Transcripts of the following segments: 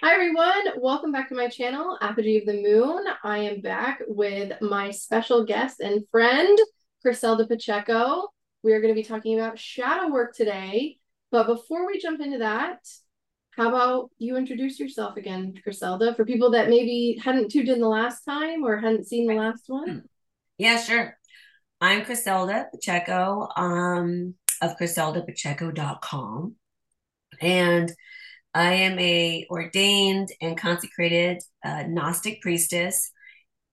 Hi everyone, welcome back to my channel, Apogee of the Moon. I am back with my special guest and friend, Chriselda Pacheco. We are going to be talking about shadow work today. But before we jump into that, how about you introduce yourself again, Chriselda, for people that maybe hadn't tuned in the last time or hadn't seen the last one? Yeah, sure. I'm Chriselda Pacheco um, of chriseldapacheco.com. And I am a ordained and consecrated uh, Gnostic priestess.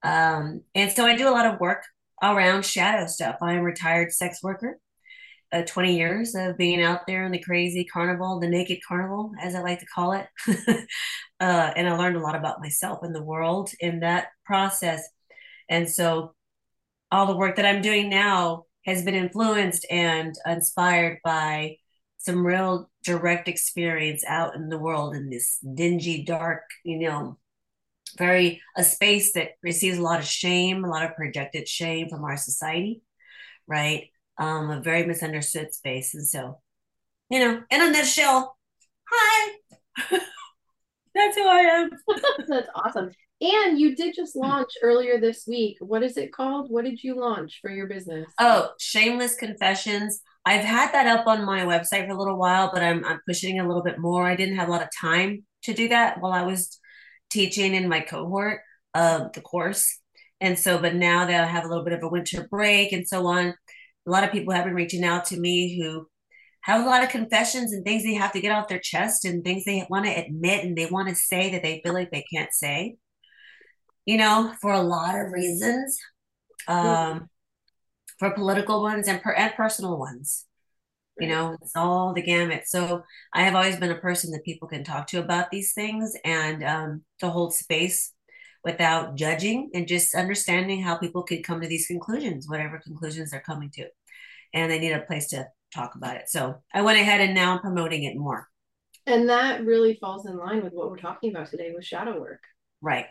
Um, and so I do a lot of work around shadow stuff. I'm a retired sex worker, uh, 20 years of being out there in the crazy carnival, the naked carnival, as I like to call it. uh, and I learned a lot about myself and the world in that process. And so all the work that I'm doing now has been influenced and inspired by some real direct experience out in the world in this dingy, dark, you know, very a space that receives a lot of shame, a lot of projected shame from our society, right? Um, a very misunderstood space. And so, you know, in a nutshell, hi. That's who I am. That's awesome. And you did just launch earlier this week. What is it called? What did you launch for your business? Oh, Shameless Confessions. I've had that up on my website for a little while, but I'm I'm pushing a little bit more. I didn't have a lot of time to do that while I was teaching in my cohort of the course. And so, but now that I have a little bit of a winter break and so on, a lot of people have been reaching out to me who have a lot of confessions and things they have to get off their chest and things they want to admit and they want to say that they feel like they can't say, you know, for a lot of reasons. Um, for political ones and, per- and personal ones. You know, it's all the gamut. So I have always been a person that people can talk to about these things and um, to hold space without judging and just understanding how people could come to these conclusions, whatever conclusions they're coming to. And they need a place to talk about it. So I went ahead and now I'm promoting it more. And that really falls in line with what we're talking about today with shadow work. Right.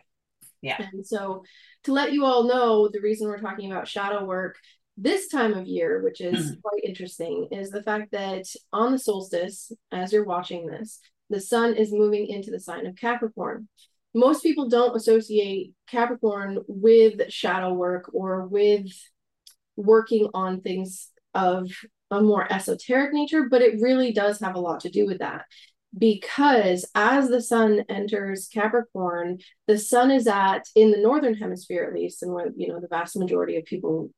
Yeah. And so to let you all know, the reason we're talking about shadow work this time of year, which is mm-hmm. quite interesting, is the fact that on the solstice, as you're watching this, the sun is moving into the sign of Capricorn. Most people don't associate Capricorn with shadow work or with working on things of a more esoteric nature, but it really does have a lot to do with that. Because as the sun enters Capricorn, the sun is at, in the northern hemisphere at least, and what you know, the vast majority of people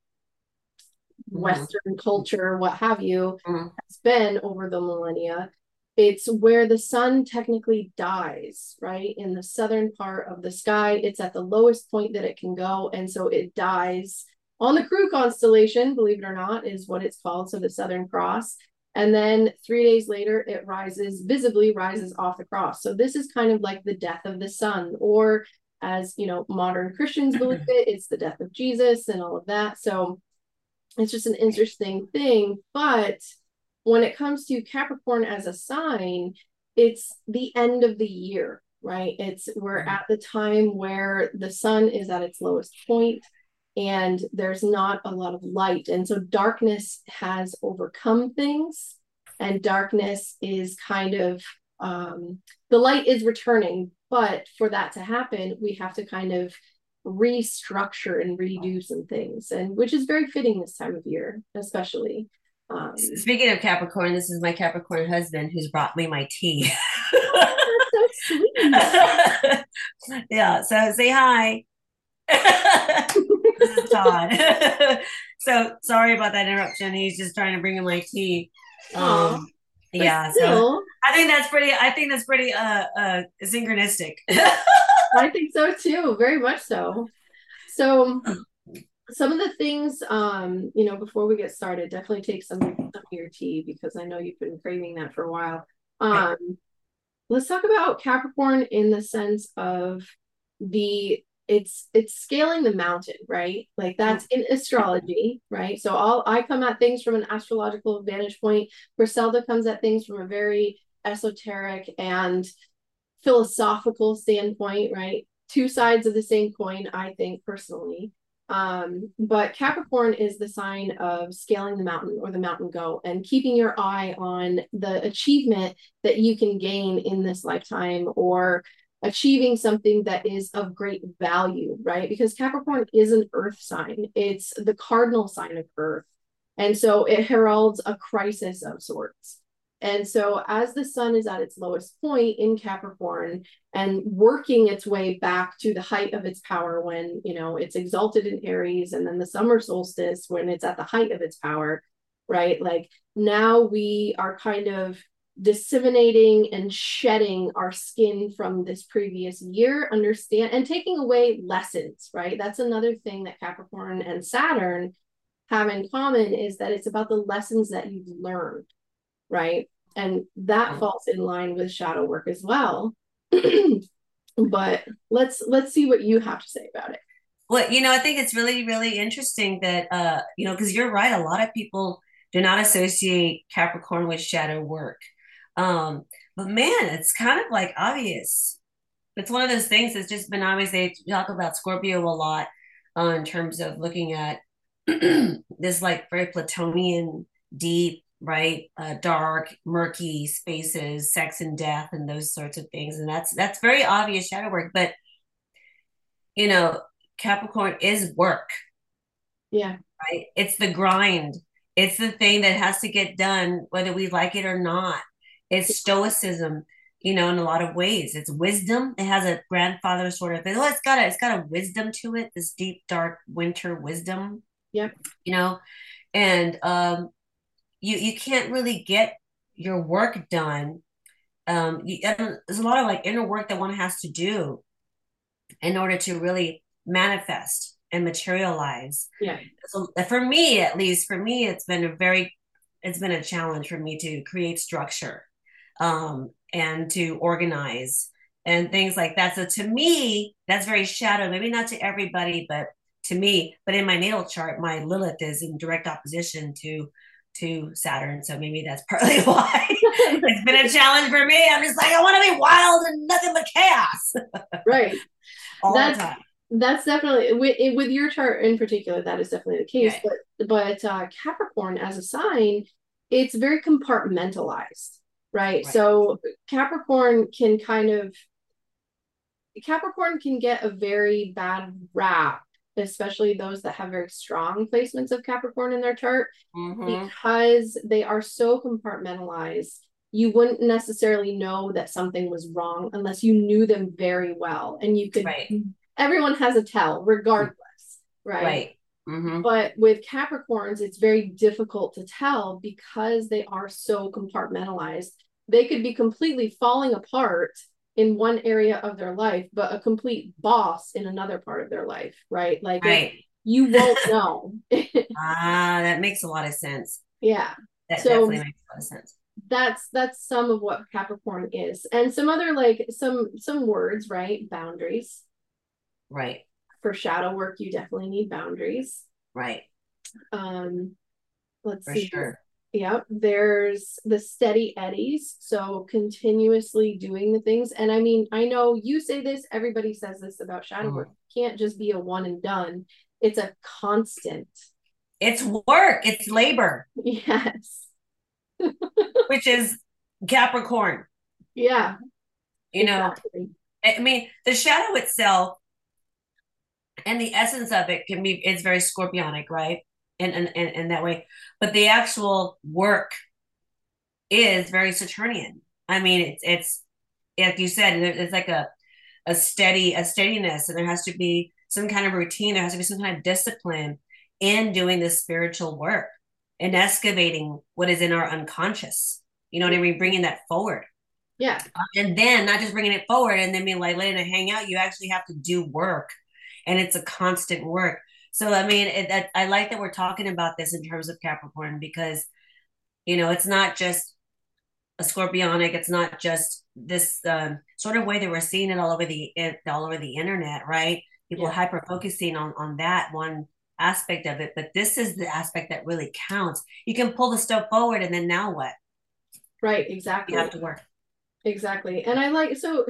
mm-hmm. Western culture, what have you, mm-hmm. has been over the millennia. It's where the sun technically dies, right? In the southern part of the sky, it's at the lowest point that it can go. And so it dies on the Crux constellation, believe it or not, is what it's called. So the Southern Cross. And then three days later, it rises, visibly rises off the cross. So this is kind of like the death of the sun, or as you know, modern Christians believe it, it's the death of Jesus and all of that. So it's just an interesting thing. But when it comes to Capricorn as a sign, it's the end of the year, right? It's we're mm-hmm. at the time where the sun is at its lowest point and there's not a lot of light. And so darkness has overcome things, and darkness is kind of um, the light is returning. But for that to happen, we have to kind of restructure and redo some things and which is very fitting this time of year especially um, speaking of capricorn this is my capricorn husband who's brought me my tea. Oh, so sweet. Yeah so say hi. This is todd. So sorry about that interruption. He's just trying to bring in my tea. Um, yeah so i think that's pretty i think that's pretty uh uh synchronistic I think so too, very much so. So some of the things um, you know, before we get started, definitely take some, of your tea because I know you've been craving that for a while. Um, let's talk about Capricorn in the sense of the it's it's scaling the mountain right like that's in astrology right so all i come at things from an astrological vantage point Chriselda comes at things from a very esoteric and philosophical standpoint, right? Two sides of the same coin, I think personally. Um, but Capricorn is the sign of scaling the mountain or the mountain goat and keeping your eye on the achievement that you can gain in this lifetime or achieving something that is of great value, right? Because Capricorn is an earth sign, it's the cardinal sign of earth. And so it heralds a crisis of sorts. And so, as the sun is at its lowest point in Capricorn and working its way back to the height of its power when, you know, it's exalted in Aries, and then the summer solstice when it's at the height of its power, right? Like now we are kind of disseminating and shedding our skin from this previous year, understand and taking away lessons, right? That's another thing that Capricorn and Saturn have in common is that it's about the lessons that you've learned right? And that falls in line with shadow work as well. but let's let's see what you have to say about it. Well, you know, I think it's really, really interesting that uh, you know, because you're right, a lot of people do not associate Capricorn with shadow work. Um, but man, it's kind of like obvious. It's one of those things that's just been obvious. They talk about Scorpio a lot uh, in terms of looking at this like very Plutonian, deep, right? Uh, dark murky spaces sex and death and those sorts of things. And that's that's very obvious shadow work but you know capricorn is work. Yeah. Right? It's the grind. It's the thing that has to get done whether we like it or not. It's stoicism you know in a lot of ways. It's wisdom. It has a grandfather sort of thing oh it's got a it's got a wisdom to it this deep dark winter wisdom. Yeah you know? And um you you can't really get your work done. Um, you, there's a lot of like inner work that one has to do in order to really manifest and materialize. Yeah. So for me, at least for me, it's been a very, it's been a challenge for me to create structure, um, and to organize and things like that. So to me, that's very shadow. Maybe not to everybody, but to me. But in my natal chart, my Lilith is in direct opposition to to Saturn. So maybe that's partly why it's been a challenge for me. I'm just like, I want to be wild and nothing but chaos. Right. All that's, the time. That's definitely with, with your chart in particular, that is definitely the case. Right. But but uh, Capricorn as a sign, it's very compartmentalized, right? right? So Capricorn can kind of Capricorn can get a very bad rap especially those that have very strong placements of Capricorn in their chart, mm-hmm. because they are so compartmentalized. You wouldn't necessarily know that something was wrong unless you knew them very well. And you could, right. everyone has a tell, regardless, right? Right. Mm-hmm. But with Capricorns, it's very difficult to tell because they are so compartmentalized. They could be completely falling apart in one area of their life, but a complete boss in another part of their life, right? Like right. you won't know. ah, that makes a lot of sense. Yeah. That so definitely makes a lot of sense. That's that's some of what Capricorn is. And some other like some some words, right? Boundaries. Right. For shadow work, you definitely need boundaries. Right. Um let's For see. Sure. Yep. There's the steady eddies. So continuously doing the things. And I mean, I know you say this, everybody says this about shadow work. Mm-hmm. can't just be a one and done. It's a constant. It's work, it's labor. Yes. Which is Capricorn. Yeah. You exactly. know, I mean, the shadow itself and the essence of it can be, it's very scorpionic, right? In, in, in, in that way. But the actual work is very Saturnian. I mean, it's it's like you said, it's like a a steady a steadiness, and there has to be some kind of routine. There has to be some kind of discipline in doing this spiritual work and excavating what is in our unconscious. You know what I mean? Bringing that forward. Yeah. And then not just bringing it forward and then being like letting it hang out. You actually have to do work, and it's a constant work. So I mean, it, it, I like that we're talking about this in terms of Capricorn because, you know, it's not just a scorpionic. It's not just this um, sort of way that we're seeing it all over the all over the internet, right? People yeah. hyper focusing on on that one aspect of it, but this is the aspect that really counts. You can pull the stuff forward, and then now what? Right. Exactly. You have to work. Exactly, and I like so,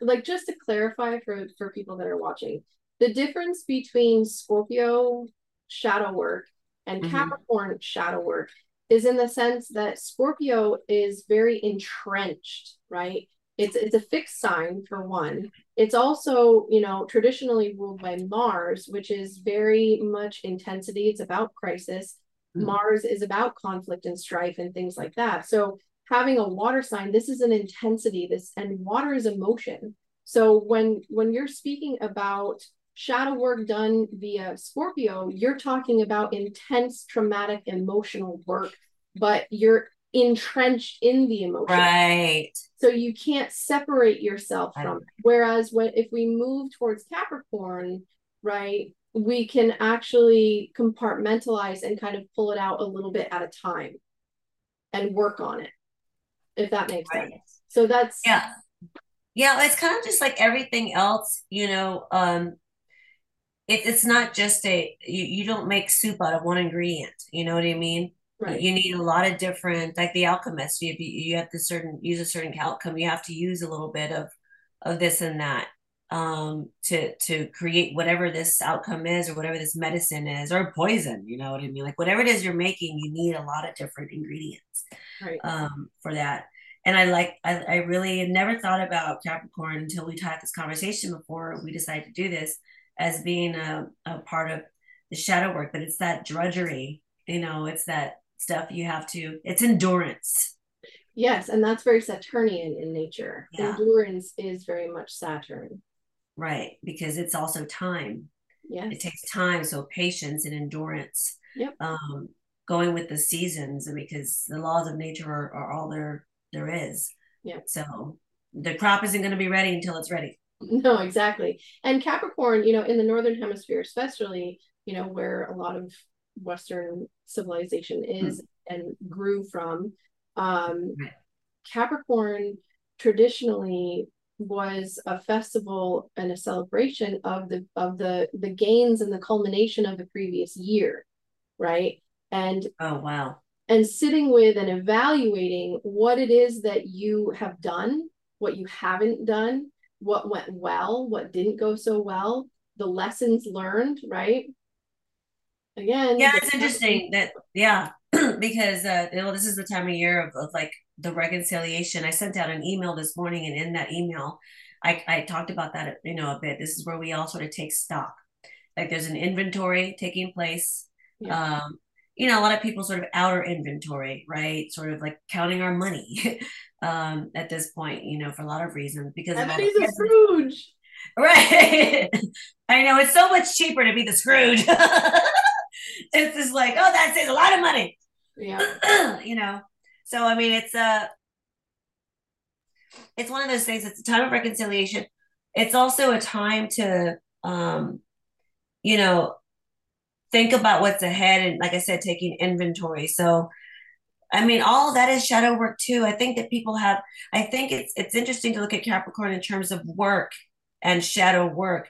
like just to clarify for for people that are watching the difference between Scorpio shadow work and mm-hmm. Capricorn shadow work is in the sense that Scorpio is very entrenched, right? it's it's a fixed sign for one. It's also, you know, traditionally ruled by Mars, which is very much intensity. It's about crisis. Mm-hmm. Mars is about conflict and strife and things like that. So having a water sign, this is an intensity. This and water is emotion. So when when you're speaking about shadow work done via Scorpio, you're talking about intense traumatic emotional work, but you're entrenched in the emotion. Right. So you can't separate yourself from it. Whereas when if we move towards Capricorn, right, we can actually compartmentalize and kind of pull it out a little bit at a time and work on it. If that makes right. sense. So that's yeah. Yeah, it's kind of just like everything else, you know, um it, it's not just a you, you don't make soup out of one ingredient you know what i mean right. you need a lot of different like the alchemist you, you have to certain use a certain outcome you have to use a little bit of of this and that um to to create whatever this outcome is or whatever this medicine is or poison you know what i mean like whatever it is you're making you need a lot of different ingredients right. um for that and I like I, I really never thought about Capricorn until we had this conversation before we decided to do this as being a, a part of the shadow work, but it's that drudgery, you know, it's that stuff you have to, it's endurance. Yes, and that's very Saturnian in nature. Yeah. Endurance is very much Saturn. Right, because it's also time. Yeah, It takes time, so patience and endurance. Yep. Um, going with the seasons and because the laws of nature are, are all there there is. Yeah. So the crop isn't going to be ready until it's ready. No, exactly. And Capricorn, you know, in the northern hemisphere, especially, you know, where a lot of Western civilization is mm. and grew from, um, Capricorn traditionally was a festival and a celebration of the of the the gains and the culmination of the previous year, right? And oh wow. And sitting with and evaluating what it is that you have done, what you haven't done, what went well, what didn't go so well, the lessons learned, right? Again, yeah, it's interesting that yeah, because uh, you know this is the time of year of, of like the reconciliation. I sent out an email this morning, and in that email, I I talked about that you know a bit. This is where we all sort of take stock. Like there's an inventory taking place. Yeah. Um, you know, a lot of people sort of outer inventory, right? Sort of like counting our money um, at this point, you know, for a lot of reasons. Because everybody's a Scrooge. Right. I know it's so much cheaper to be the Scrooge. it's just like, oh, that saves a lot of money. Yeah. you know. So I mean it's a uh, it's one of those things, it's a time of reconciliation. It's also a time to um, you know, think about what's ahead and like I said, taking inventory. So I mean, all of that is shadow work too. I think that people have I think it's it's interesting to look at Capricorn in terms of work and shadow work.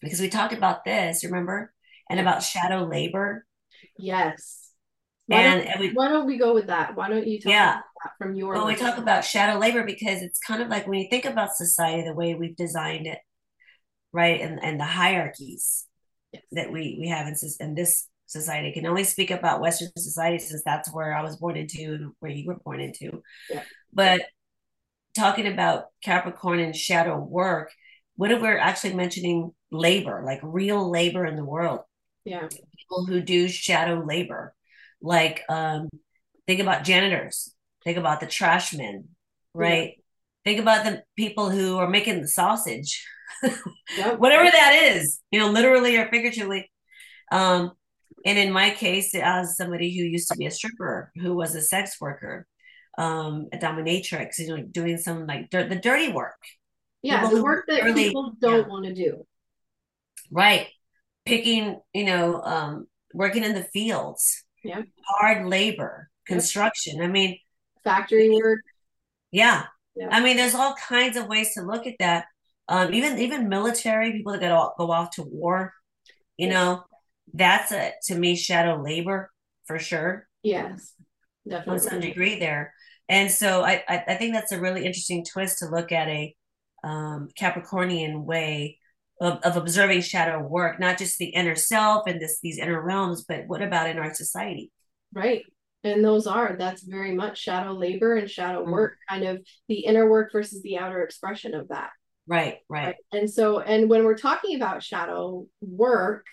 Because we talked about this, remember? And about shadow labor. Yes. Why and, and we, why don't we go with that? Why don't you talk yeah. from your Well, we talk about shadow labor because it's kind of like when you think about society, the way we've designed it, right? And and the hierarchies that we we have in, in this society. I can only speak about Western society since that's where I was born into and where you were born into. Yeah. But talking about Capricorn and shadow work, what if we're actually mentioning labor, like real labor in the world? Yeah. People who do shadow labor, like um, think about janitors, think about the trash men, right? Yeah. Think about the people who are making the sausage whatever that is, you know, literally or figuratively. Um, and in my case, as somebody who used to be a stripper, who was a sex worker, um, a dominatrix, you know, doing some like the dirty work. Yeah, people the work that really, people don't yeah. want to do. Right. Picking, you know, um, working in the fields. Yeah. Hard labor, construction. I mean, factory work. Yeah. yeah. I mean, there's all kinds of ways to look at that um, even even military people that go go off to war, you know, that's a to me shadow labor for sure. Yes, definitely. To some degree there, and so I, I, I think that's a really interesting twist to look at a um, Capricornian way of, of observing shadow work, not just the inner self and this these inner realms, but what about in our society? Right. and those are that's very much shadow labor and shadow mm-hmm. work kind of the inner work versus the outer expression of that right, right right and so and when we're talking about shadow work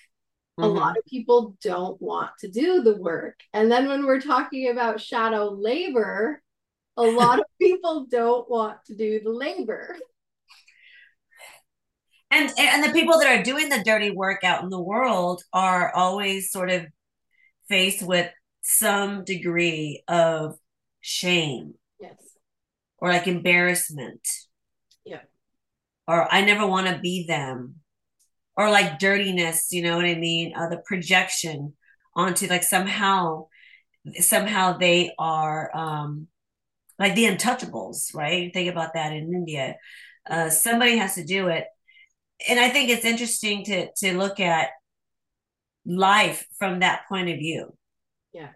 mm-hmm. a lot of people don't want to do the work and then when we're talking about shadow labor a lot of people don't want to do the labor and and the people that are doing the dirty work out in the world are always sort of faced with some degree of shame. Yes. Or like embarrassment. Yeah. Or I never want to be them. Or like dirtiness, you know what I mean? Uh, the projection onto like somehow somehow they are um like the untouchables, right? Think about that in India. Uh, somebody has to do it. And I think it's interesting to to look at life from that point of view yeah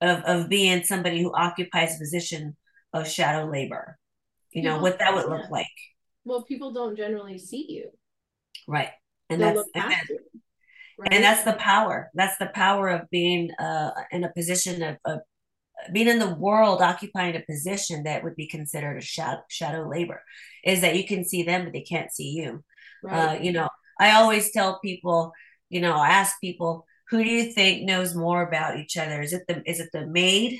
of of being somebody who occupies a position of shadow labor you people, know what that would look like well people don't generally see you right and that's and, that, right? and, that's the power that's the power of being uh in a position of, of being in the world occupying a position that would be considered a shadow, shadow labor is that you can see them but they can't see you right. uh, you know i always tell people you know I ask people who do you think knows more about each other? Is it the is it the maid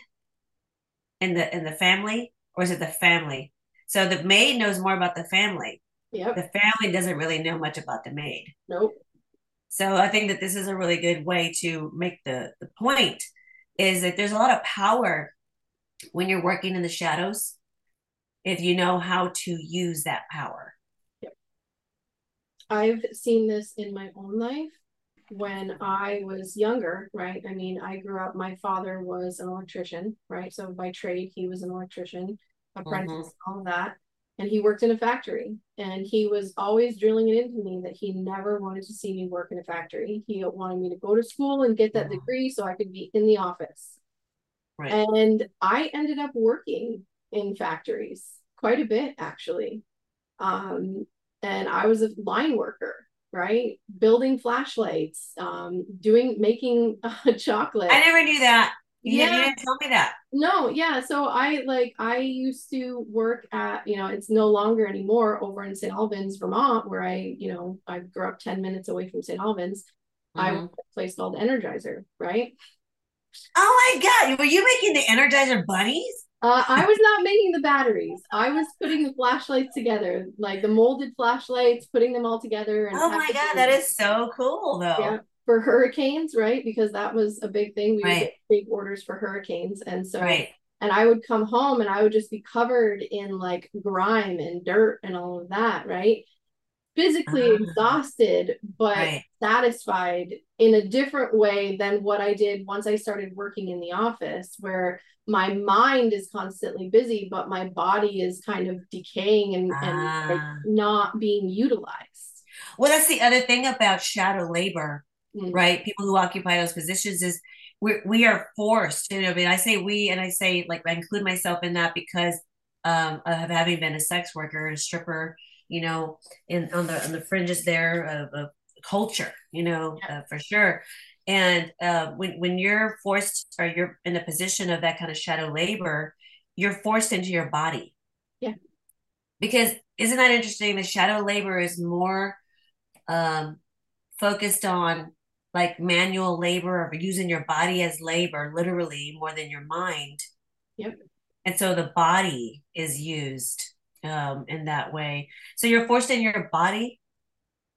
in the in the family or is it the family? So the maid knows more about the family. Yep. The family doesn't really know much about the maid. Nope. So I think that this is a really good way to make the the point is that there's a lot of power when you're working in the shadows if you know how to use that power. Yep. I've seen this in my own life when I was younger, right? I mean, I grew up, my father was an electrician, right? So by trade, he was an electrician, apprentice, mm-hmm. all of that. And he worked in a factory. And he was always drilling it into me that he never wanted to see me work in a factory. He wanted me to go to school and get that mm-hmm. degree so I could be in the office. Right. And I ended up working in factories quite a bit, actually. Um, and I was a line worker right? Building flashlights, um, doing making uh, chocolate. I never knew that. You yeah. Didn't, tell me that. No, yeah. So I like I used to work at, you know, it's no longer anymore over in St. Albans, Vermont, where I, you know, I grew up 10 minutes away from St. Albans. Mm-hmm. I worked at a place called Energizer, right? Oh my god, were you making the Energizer bunnies? Uh, I was not making the batteries. I was putting the flashlights together, like the molded flashlights, putting them all together. And oh my god, that is so cool, though. Yeah, for hurricanes, right? Because that was a big thing. We right. would get big orders for hurricanes, and so right. and I would come home and I would just be covered in like grime and dirt and all of that, right? Physically uh, exhausted, but right. satisfied in a different way than what I did once I started working in the office, where my mind is constantly busy, but my body is kind of decaying and, and like ah. not being utilized. Well, that's the other thing about shadow labor, mm-hmm. right? People who occupy those positions is we we are forced. You know, I mean, I say we, and I say like I include myself in that because um, of having been a sex worker, a stripper, you know, in on the on the fringes there of, of culture, you know, yeah. uh, for sure. And uh, when when you're forced or you're in a position of that kind of shadow labor, you're forced into your body. Yeah. Because isn't that interesting? The shadow labor is more um, focused on like manual labor or using your body as labor, literally more than your mind. Yep. And so the body is used um, in that way. So you're forced in your body.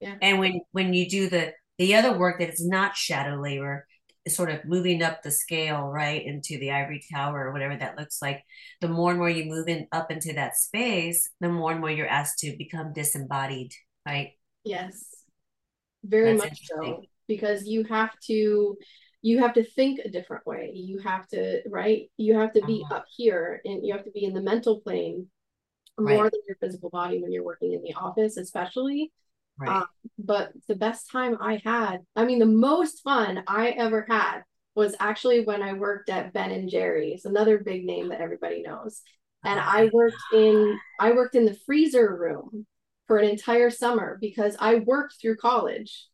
Yeah. And when when you do the the other work that is not shadow labor is sort of moving up the scale, right, into the ivory tower or whatever that looks like. The more and more you move in up into that space, the more and more you're asked to become disembodied, right? Yes. Very That's much so. Because you have to you have to think a different way. You have to, right? You have to be uh-huh. up here and you have to be in the mental plane more right. than your physical body when you're working in the office, especially Right. Um, but the best time I had, I mean, the most fun I ever had was actually when I worked at Ben and Jerry's, another big name that everybody knows. And I worked in I worked in the freezer room for an entire summer because I worked through college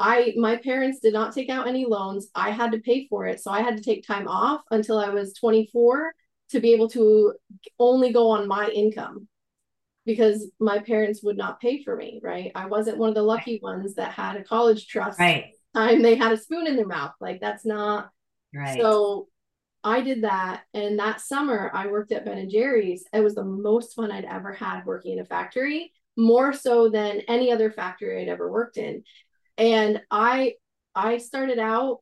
I my parents did not take out any loans. I had to pay for it. So I had to take time off until I was 24 to be able to only go on my income because my parents would not pay for me, right? I wasn't one of the lucky ones that had a college trust. Right. Time they had a spoon in their mouth. Like that's not right. So I did that. And that summer I worked at Ben and Jerry's. It was the most fun I'd ever had working in a factory, more so than any other factory I'd ever worked in. And I I started out,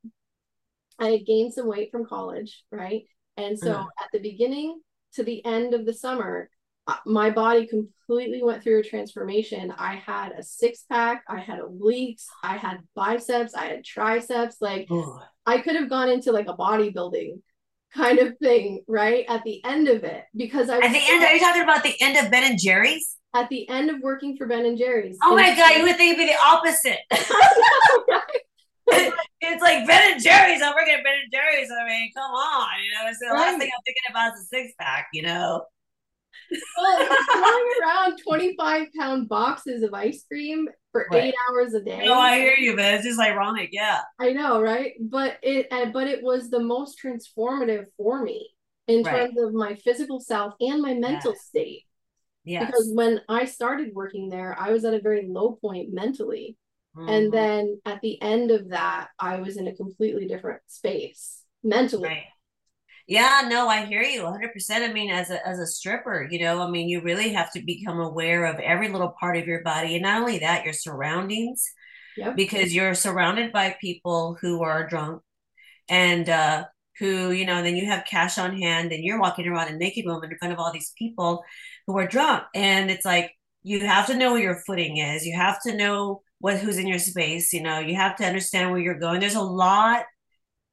I had gained some weight from college, right? And so mm. at the beginning to the end of the summer, uh, my body completely went through a transformation. I had a six pack, I had obliques, I had biceps, I had triceps. Like. I could have gone into like a bodybuilding kind of thing, right? At the end of it, because I at the end, are you talking about the end of Ben and Jerry's? At the end of working for Ben and Jerry's. Oh my god, you would think it'd be the opposite. it's like Ben and Jerry's. I'm working at Ben and Jerry's. I mean, come on, you know. So the right. last thing I'm thinking about is a six pack, you know. Well, throwing around 25 pound boxes of ice cream for right. eight hours a day. No, I hear you, but it's just ironic. Yeah. I know, right? But it, uh, but it was the most transformative for me in right. terms of my physical self and my mental yes. state. Yeah. Because when I started working there, I was at a very low point mentally. Mm-hmm. And then at the end of that, I was in a completely different space mentally. Right. Yeah, no, I hear you 100%. I mean, as a, as a stripper, you know, I mean, you really have to become aware of every little part of your body. And not only that, your surroundings, yep. because you're surrounded by people who are drunk and, uh, who, you know, then you have cash on hand and you're walking around a naked woman in front of all these people who are drunk. And it's like, you have to know where your footing is. You have to know what, who's in your space. You know, you have to understand where you're going. There's a lot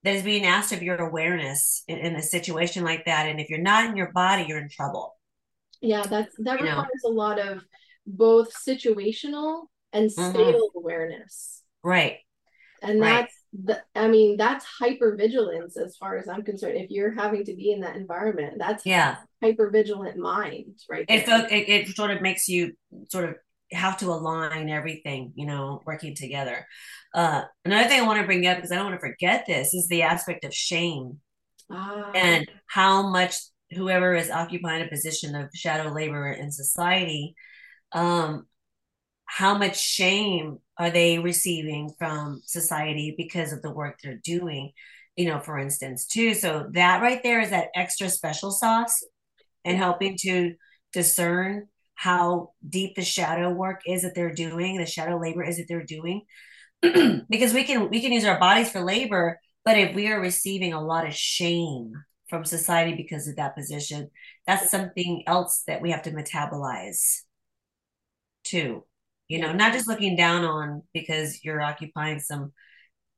that is being asked of your awareness in, in, a situation like that. And if you're not in your body, you're in trouble. Yeah, that's that you requires know? a lot of both situational and mm-hmm. mm-hmm. awareness. Right. And right. that's the, I mean, that's hyper vigilance as far as I'm concerned. If you're having to be in that environment, that's yeah, hyper vigilant mind, right? It, it it sort of makes you sort of have to align everything, you know, working together. Uh, another thing I want to bring up because I don't want to forget this is the aspect of shame ah. and how much whoever is occupying a position of shadow labor in society, um, how much shame are they receiving from society because of the work they're doing? You know, for instance, too. So that right there is that extra special sauce and helping to discern how deep the shadow work is that they're doing, the shadow labor is that they're doing. because we can we can use our bodies for labor, but if we are receiving a lot of shame from society because of that position, that's something else that we have to metabolize too. You know, not just looking down on because you're occupying some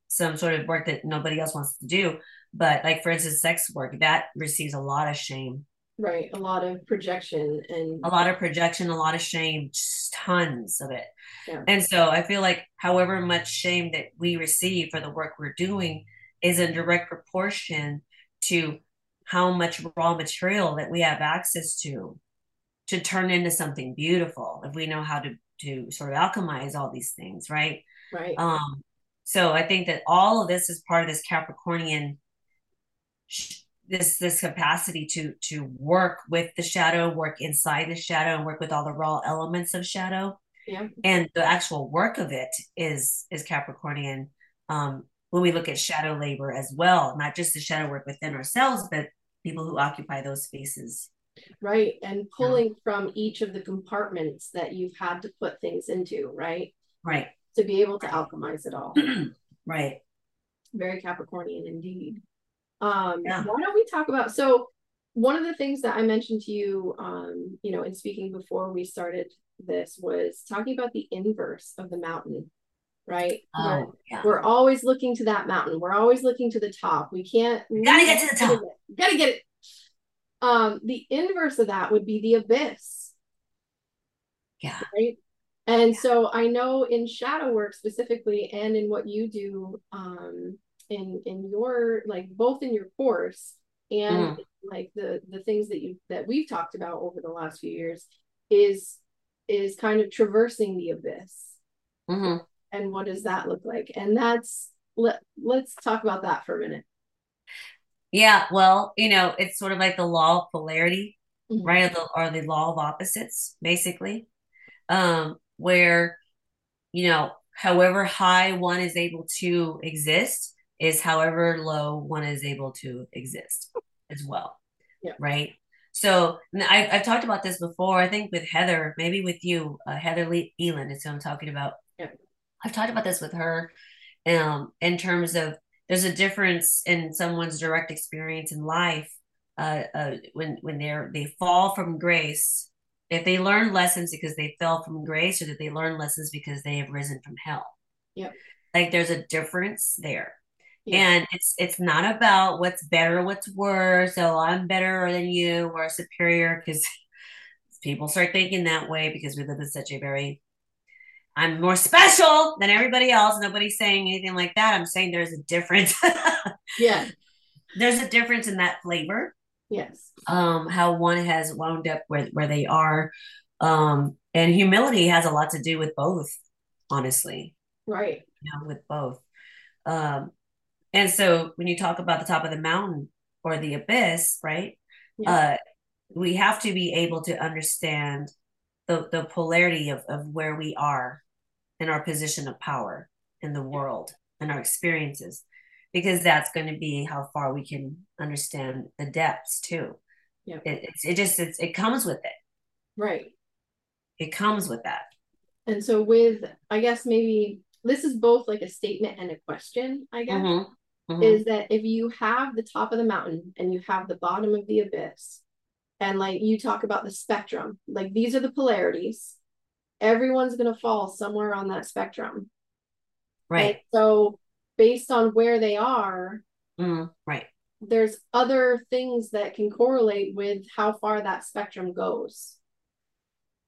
some sort of work that nobody else wants to do, but like for instance, sex work that receives a lot of shame Right. A lot of projection and a lot of projection, a lot of shame, just tons of it. Yeah. And so I feel like however much shame that we receive for the work we're doing is in direct proportion to how much raw material that we have access to to turn into something beautiful if we know how to to sort of alchemize all these things, right? Right. Um so I think that all of this is part of this Capricornian this this capacity to to work with the shadow work inside the shadow and work with all the raw elements of shadow. Yeah. And the actual work of it is is capricornian um when we look at shadow labor as well not just the shadow work within ourselves but people who occupy those spaces. Right and pulling yeah. from each of the compartments that you've had to put things into right? Right. To be able to alchemize it all. Right. Very capricornian indeed um, yeah. Why don't we talk about so one of the things that I mentioned to you, um, you know, in speaking before we started this was talking about the inverse of the mountain, right? Oh, we're, yeah. we're always looking to that mountain. We're always looking to the top. We can't gotta get to the top. Gotta get it. Um, the inverse of that would be the abyss. Yeah. Right. And yeah. so I know in shadow work specifically, and in what you do, um, in in your like both in your course and mm. like the the things that you that we've talked about over the last few years is is kind of traversing the abyss mm-hmm. and what does that look like and that's let, let's talk about that for a minute yeah well you know it's sort of like the law of polarity mm-hmm. right or the, or the law of opposites basically um where you know however high one is able to exist is however low one is able to exist as well yeah. right? So I've, I've talked about this before i think with heather maybe with you uh, heather Lee Eland is who i'm talking about. Yeah. i've talked about this with her um, in terms of there's a difference in someone's direct experience in life uh, uh, when when they're they fall from grace. If they learn lessons because they fell from grace or that they learn lessons because they have risen from hell. Yep like there's a difference there yeah. and it's it's not about what's better what's worse so i'm better than you or superior because people start thinking that way because we live in such a very i'm more special than everybody else nobody's saying anything like that i'm saying there's a difference yeah there's a difference in that flavor Yes. Um, how one has wound up where, where they are. Um, and humility has a lot to do with both, honestly. Right. You know, with both. Um, and so when you talk about the top of the mountain or the abyss, right? Yeah. Uh, we have to be able to understand the, the polarity of, of where we are in our position of power in the world and our experiences because that's going to be how far we can understand the depths too. Yeah. It, it just, it's, it comes with it. Right. It comes with that. And so with, I guess maybe this is both like a statement and a question, I guess, mm-hmm. Mm-hmm. is that if you have the top of the mountain and you have the bottom of the abyss, and like you talk about the spectrum, like these are the polarities, everyone's going to fall somewhere on that spectrum. Right. And so based on where they are, mm, right. There's other things that can correlate with how far that spectrum goes.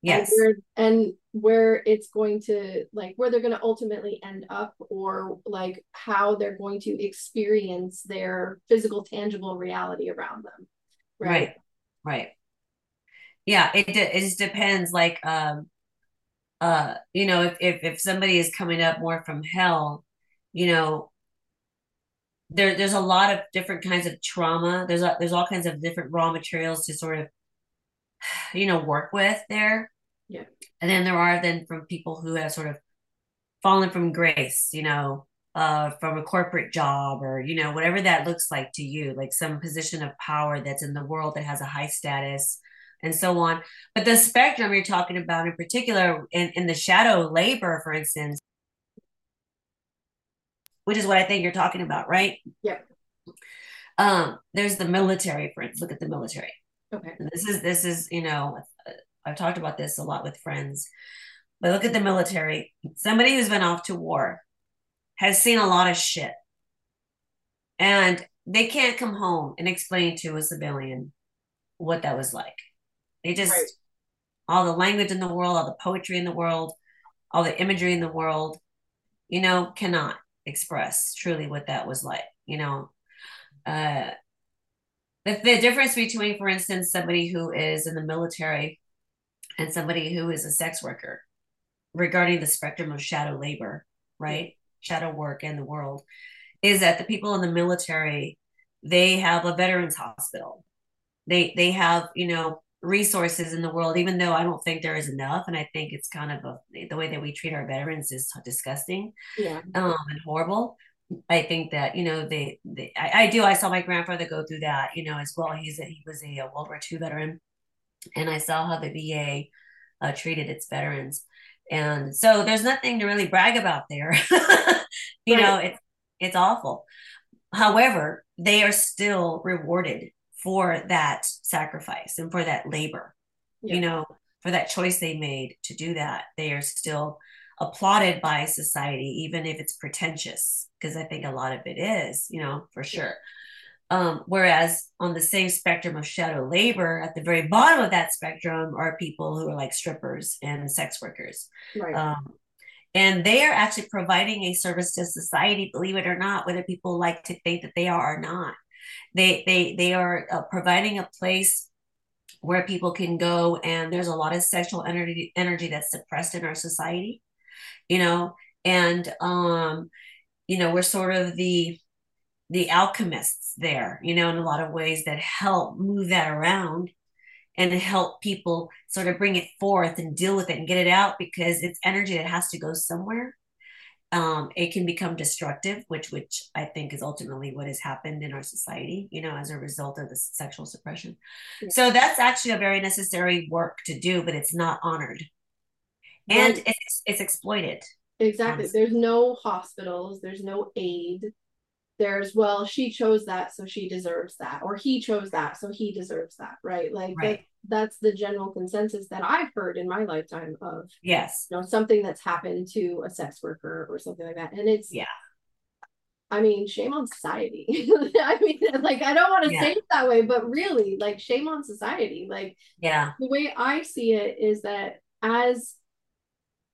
Yes. And where, and where it's going to like where they're going to ultimately end up or like how they're going to experience their physical tangible reality around them. Right. Right. right. Yeah, it it just depends like um uh you know if if if somebody is coming up more from hell you know there there's a lot of different kinds of trauma there's a, there's all kinds of different raw materials to sort of you know work with there yeah and then there are then from people who have sort of fallen from grace you know uh from a corporate job or you know whatever that looks like to you like some position of power that's in the world that has a high status and so on but the spectrum you're talking about in particular in, in the shadow labor for instance which is what I think you're talking about, right? Yeah. Um, there's the military, for instance. Look at the military. Okay. This is this is you know I've talked about this a lot with friends, but look at the military. Somebody who's been off to war has seen a lot of shit, and they can't come home and explain to a civilian what that was like. They just right. all the language in the world, all the poetry in the world, all the imagery in the world, you know, cannot express truly what that was like you know uh the, the difference between for instance somebody who is in the military and somebody who is a sex worker regarding the spectrum of shadow labor right shadow work in the world is that the people in the military they have a veterans hospital they they have you know resources in the world, even though I don't think there is enough. And I think it's kind of a, the way that we treat our veterans is disgusting yeah. um, and horrible. I think that, you know, they, they I, I, do. I saw my grandfather go through that, you know, as well. He's a, he was a, World War II veteran. And I saw how the VA uh, treated its veterans. And so there's nothing to really brag about there. you right. know, it's, it's awful. However, they are still rewarded for that sacrifice and for that labor yeah. you know for that choice they made to do that they are still applauded by society even if it's pretentious because i think a lot of it is you know for sure. Um, whereas on the same spectrum of shadow labor at the very bottom of that spectrum are people who are like strippers and sex workers. Right. um, and they are actually providing a service to society believe it or not whether people like to think that they are or not. They they they are uh, providing a place where people can go and there's a lot of sexual energy energy that's suppressed in our society you know and um you know we're sort of the the alchemists there you know in a lot of ways that help move that around and help people sort of bring it forth and deal with it and get it out because it's energy that has to go somewhere um, it can become destructive, which which I think is ultimately what has happened in our society, you know, as a result of the sexual suppression. Yeah. So that's actually a very necessary work to do, but it's not honored, and right. it's it's exploited. Exactly. Honestly. There's no hospitals. There's no aid there's well she chose that so she deserves that or he chose that so he deserves that right like right. That, that's the general consensus that i've heard in my lifetime of yes you know something that's happened to a sex worker or something like that and it's yeah I mean, shame on society. I mean, like, I don't want to yeah. say it that way, but really, like, shame on society. Like, yeah, the way I see it is that as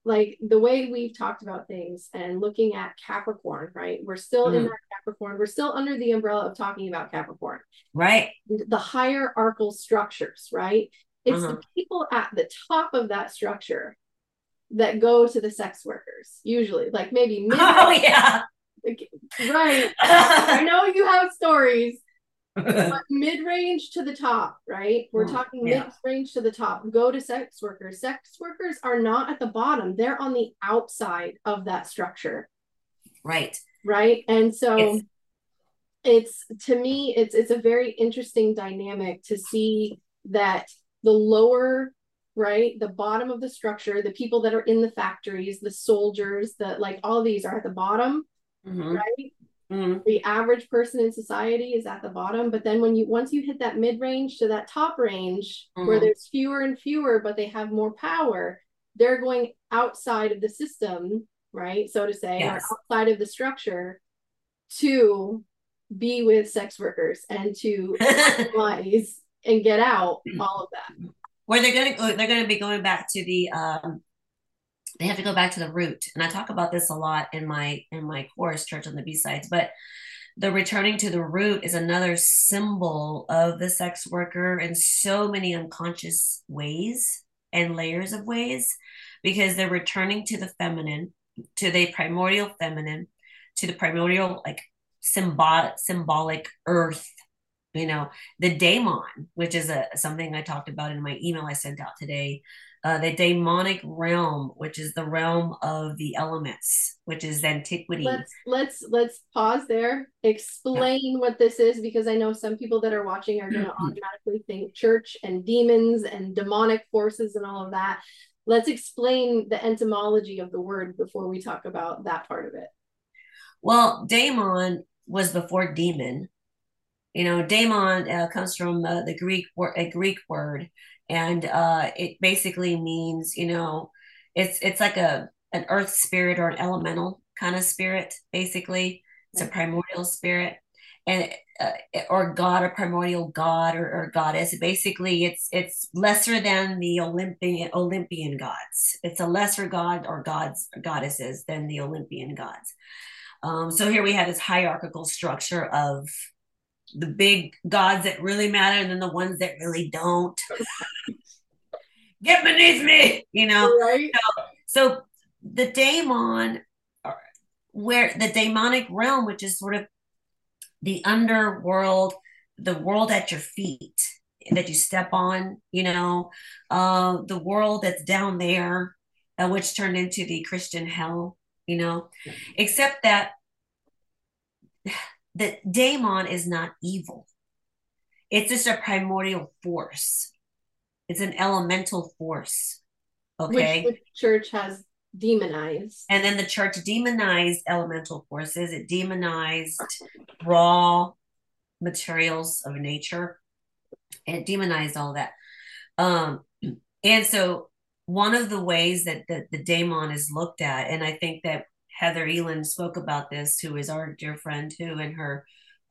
like the way we've talked about things and looking at Capricorn, right? We're still mm. in that Capricorn. We're still under the umbrella of talking about Capricorn. Right. The hierarchical structures, right? It's uh-huh. the people at the top of that structure that go to the sex workers, usually, like maybe mid- Oh yeah. right. I know you have stories mid range to the top, right? We're mm, talking yeah. mid range to the top. Go to sex workers. Sex workers are not at the bottom, they're on the outside of that structure. Right. Right. And so it's, it's to me, it's it's a very interesting dynamic to see that the lower right the bottom of the structure the people that are in the factories the soldiers the like all these are at the bottom mm-hmm. right Mm-hmm. The average person in society is at the bottom, but then when you once you hit that mid range to that top range mm-hmm. where there's fewer and fewer, but they have more power, they're going outside of the system, right? So to say, yes. or outside of the structure to be with sex workers and to and get out all of that. Where they're gonna they're gonna be going back to the um they have to go back to the root. And i talk about this a lot in my in my course church on the b-sides but the returning to the root is another symbol of the sex worker in so many unconscious ways and layers of ways because they're returning to the feminine to the primordial feminine to the primordial like symbolic symbolic earth you know. The daemon which is a something i talked about in my email i sent out today uh, the demonic realm, which is the realm of the elements, which is antiquity. Let's let's let's pause there. Explain yeah. what this is, because I know some people that are watching are going to automatically think church and demons and demonic forces and all of that. Let's explain the etymology of the word before we talk about that part of it. Well, daemon was before demon. You know, daemon uh, comes from uh, the Greek word, a Greek word and uh, it basically means you know it's it's like a an earth spirit or an elemental kind of spirit basically. It's a primordial spirit. And uh, or god or primordial god or, or, goddess. Basically it's it's lesser than the olympian olympian gods. It's a lesser god or gods goddesses than the olympian gods. Um, so here we have this hierarchical structure of the big gods that really matter and then the ones that really don't. Get beneath me, you know. Right. So, so the daemon, where the demonic realm, which is sort of the underworld, the world at your feet that you step on, you know, uh, the world that's down there, uh, which turned into the Christian hell, you know, except that that daemon is not evil. It's just a primordial force. It's an elemental force. Okay. Which the church has demonized. And then the church demonized elemental forces. It demonized raw materials of nature. It demonized all that. Um, and so one of the ways that the, the daemon is looked at, and I think that Heather Elin spoke about this, who is our dear friend who in her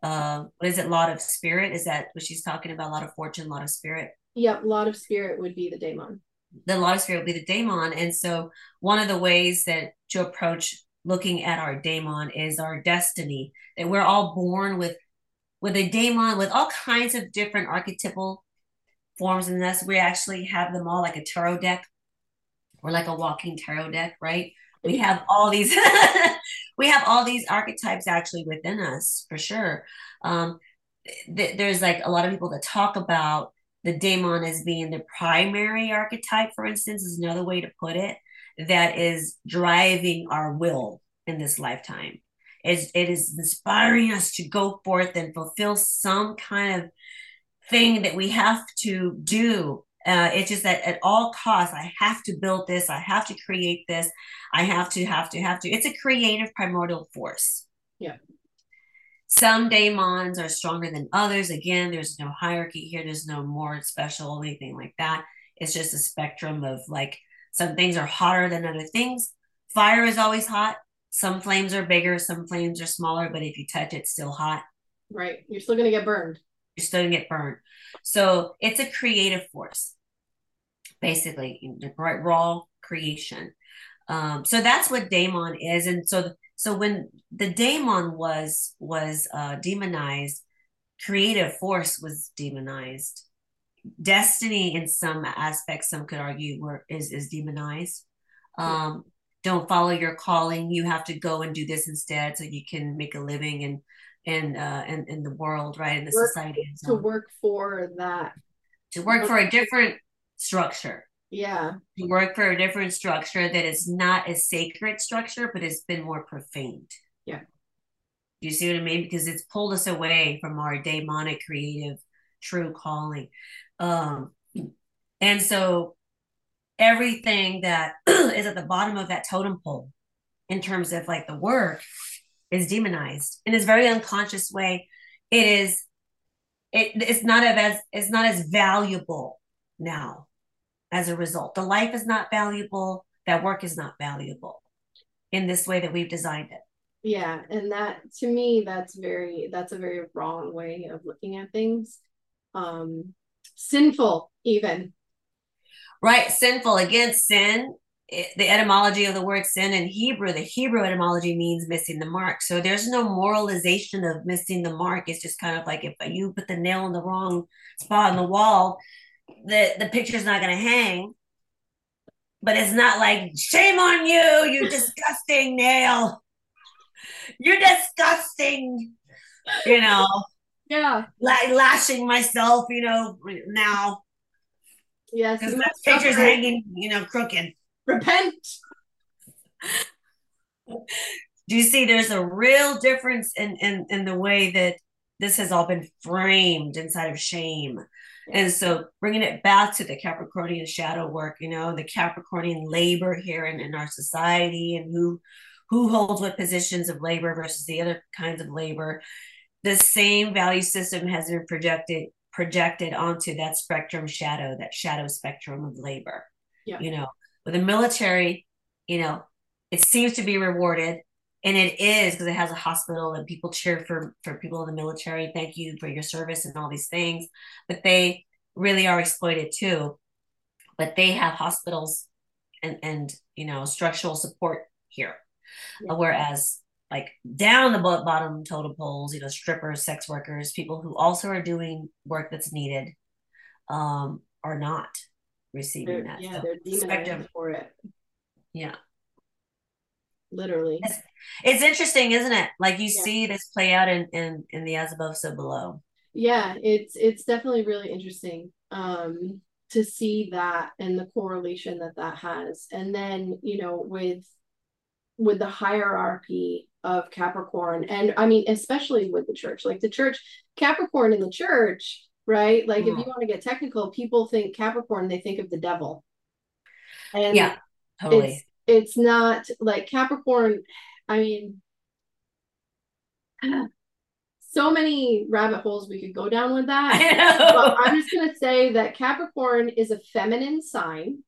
uh, what is it, lot of spirit? Is that what she's talking about? A lot of fortune, lot of spirit. Yep, lot of spirit would be the daemon. The lot of spirit would be the daemon, and so one of the ways that to approach looking at our daemon is our destiny. That we're all born with with a daemon with all kinds of different archetypal forms in us. We actually have them all like a tarot deck. We're like a walking tarot deck, right? We have all these we have all these archetypes actually within us for sure. Um, th- there's like a lot of people that talk about the daemon as being the primary archetype for instance is another way to put it that is driving our will in this lifetime. It's, it is inspiring us to go forth and fulfill some kind of thing that we have to do uh, it's just that at all costs, I have to build this. I have to create this. I have to, have to, have to. It's a creative primordial force. Yeah. Some daemons are stronger than others. Again, there's no hierarchy here. There's no more special, anything like that. It's just a spectrum of like some things are hotter than other things. Fire is always hot. Some flames are bigger, some flames are smaller, but if you touch it, it's still hot. Right. You're still going to get burned. You're still going to get burned. So it's a creative force, basically, the right raw creation. Um, so that's what daemon is, and so so when the daemon was was uh, demonized, creative force was demonized. Destiny, in some aspects, some could argue, were is is demonized. Um, don't follow your calling. You have to go and do this instead, so you can make a living and and uh in, in the world right in the work, society to work for that to work for a different structure. Yeah. To work for a different structure that is not a sacred structure but has been more profaned. Yeah. Do you see what i mean? Because it's pulled us away from our demonic creative true calling. Um and so everything that is at the bottom of that totem pole in terms of like the work is demonized. In this very unconscious way. It is it, it's not as it's not as valuable now as a result. The life is not valuable, that work is not valuable in this way that we've designed it. Yeah, and that to me that's very that's a very wrong way of looking at things. Um sinful even. Right, sinful again sin the etymology of the word sin in Hebrew, the Hebrew etymology means missing the mark. So there's no moralization of missing the mark. It's just kind of like if you put the nail in the wrong spot on the wall, the, the picture's not going to hang. But it's not like, shame on you, you disgusting nail. You're disgusting. You know, yeah. Like lashing myself, you know, now. Yes. Because that picture's hanging, you know, crooked repent. Do you see there's a real difference in, in, in the way that this has all been framed inside of shame? And so bringing it back to the Capricornian shadow work, you know, the Capricornian labor here in, in our society and who who holds what positions of labor versus the other kinds of labor. The same value system has been projected projected onto that spectrum shadow, that shadow spectrum of labor. Yeah. You know, with the military, you know, it seems to be rewarded, and it is because it has a hospital and people cheer for for people in the military. Thank you for your service and all these things, but they really are exploited too. But they have hospitals and and you know structural support here, yeah. whereas like down the bottom totem poles, you know, strippers, sex workers, people who also are doing work that's needed, um, are not receiving they're, that. Yeah, so they're demonized for it. Yeah. Literally. It's, it's, interesting, isn't it? Like you yeah. see this play out in, in in the as above, so below. Yeah, it's it's definitely really interesting um to see that and the correlation that that has. And then, you know, with with the hierarchy of Capricorn and I mean especially with the church. Like the church Capricorn in the church right? Like mm. if you want to get technical, people think Capricorn, they think of the devil. And yeah, totally. It's, not like Capricorn, I mean, so many rabbit holes we could go down with that. But I'm just going to say that Capricorn is a feminine sign.